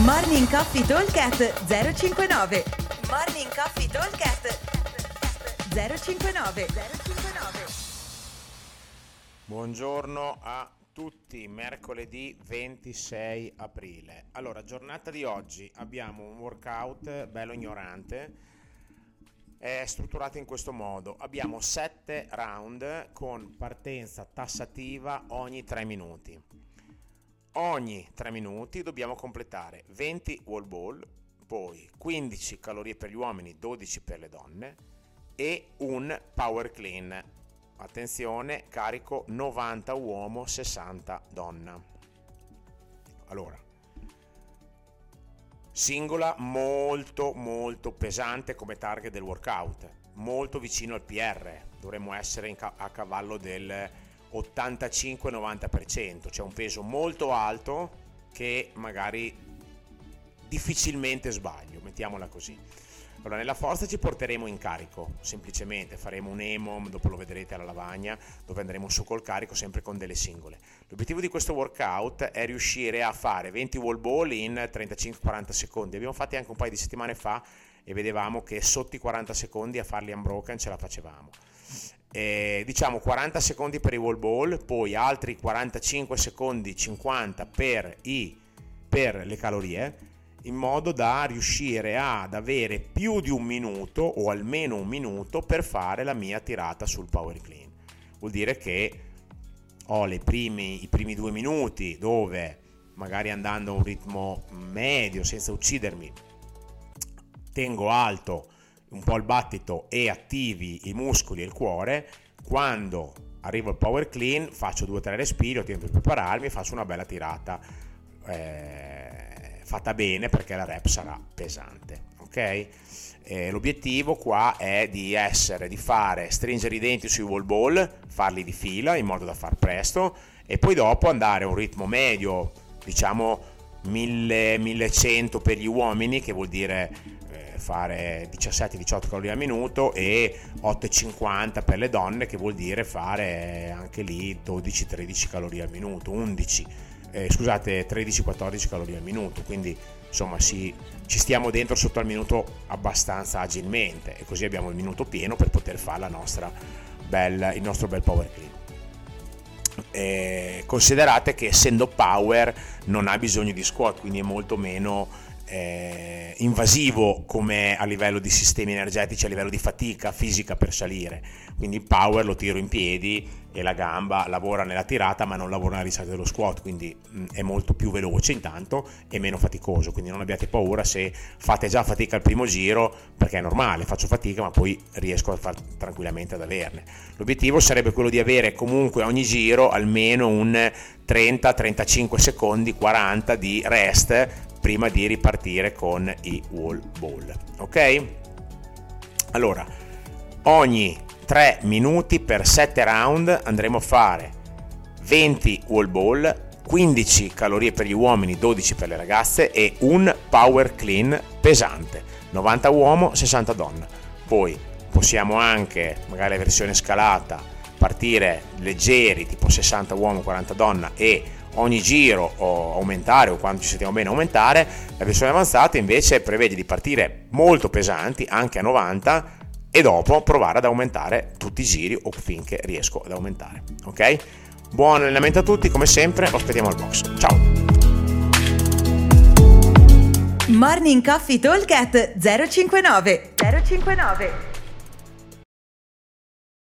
Morning Coffee Talkcast 059 Morning Coffee Talkcast 059 059 Buongiorno a tutti, mercoledì 26 aprile. Allora, giornata di oggi abbiamo un workout bello ignorante, è strutturato in questo modo. Abbiamo 7 round con partenza tassativa ogni 3 minuti. Ogni 3 minuti dobbiamo completare 20 wall ball, poi 15 calorie per gli uomini, 12 per le donne e un power clean attenzione, carico 90 uomo, 60 donna. Allora, singola molto molto pesante come target del workout, molto vicino al PR, dovremmo essere ca- a cavallo del 85-90%, cioè un peso molto alto che magari difficilmente sbaglio, mettiamola così. Allora, nella forza ci porteremo in carico, semplicemente faremo un EMOM, dopo lo vedrete alla lavagna, dove andremo su col carico sempre con delle singole. L'obiettivo di questo workout è riuscire a fare 20 wall ball in 35-40 secondi. Abbiamo fatti anche un paio di settimane fa e vedevamo che sotto i 40 secondi a farli unbroken ce la facevamo. Eh, diciamo 40 secondi per i wall ball, poi altri 45 secondi 50 per, i, per le calorie in modo da riuscire ad avere più di un minuto o almeno un minuto per fare la mia tirata sul power clean. Vuol dire che ho primi, i primi due minuti dove magari andando a un ritmo medio senza uccidermi tengo alto un po' il battito e attivi i muscoli e il cuore quando arrivo al power clean faccio due o tre respiri ho tempo di prepararmi e faccio una bella tirata eh, fatta bene perché la rep sarà pesante. Ok? Eh, l'obiettivo qua è di essere, di fare, stringere i denti sui wall ball, farli di fila in modo da far presto e poi dopo andare a un ritmo medio, diciamo 1000-1100 per gli uomini, che vuol dire fare 17-18 calorie al minuto e 8,50 per le donne, che vuol dire fare anche lì 12-13 calorie al minuto, 11 eh, scusate, 13-14 calorie al minuto, quindi insomma si, ci stiamo dentro sotto al minuto abbastanza agilmente e così abbiamo il minuto pieno per poter fare bella, il nostro bel power clean. Eh, considerate che essendo power non ha bisogno di squat, quindi è molto meno eh, invasivo come a livello di sistemi energetici, a livello di fatica fisica per salire. Quindi il power lo tiro in piedi e la gamba lavora nella tirata ma non lavora nella risalita dello squat, quindi mh, è molto più veloce intanto e meno faticoso. Quindi non abbiate paura se fate già fatica al primo giro, perché è normale, faccio fatica ma poi riesco a far tranquillamente ad averne. L'obiettivo sarebbe quello di avere comunque ogni giro almeno un 30-35 secondi, 40 di rest prima di ripartire con i wall ball. Ok? Allora, ogni 3 minuti per 7 round andremo a fare 20 wall ball, 15 calorie per gli uomini, 12 per le ragazze e un power clean pesante, 90 uomo, 60 donna. Poi possiamo anche, magari la versione scalata, partire leggeri, tipo 60 uomo, 40 donna e ogni giro o aumentare o quando ci sentiamo bene aumentare, la versione avanzata invece prevede di partire molto pesanti, anche a 90 e dopo provare ad aumentare tutti i giri o finché riesco ad aumentare. Ok? Buon allenamento a tutti, come sempre, lo aspettiamo al box. Ciao! Morning Coffee Talk 059 059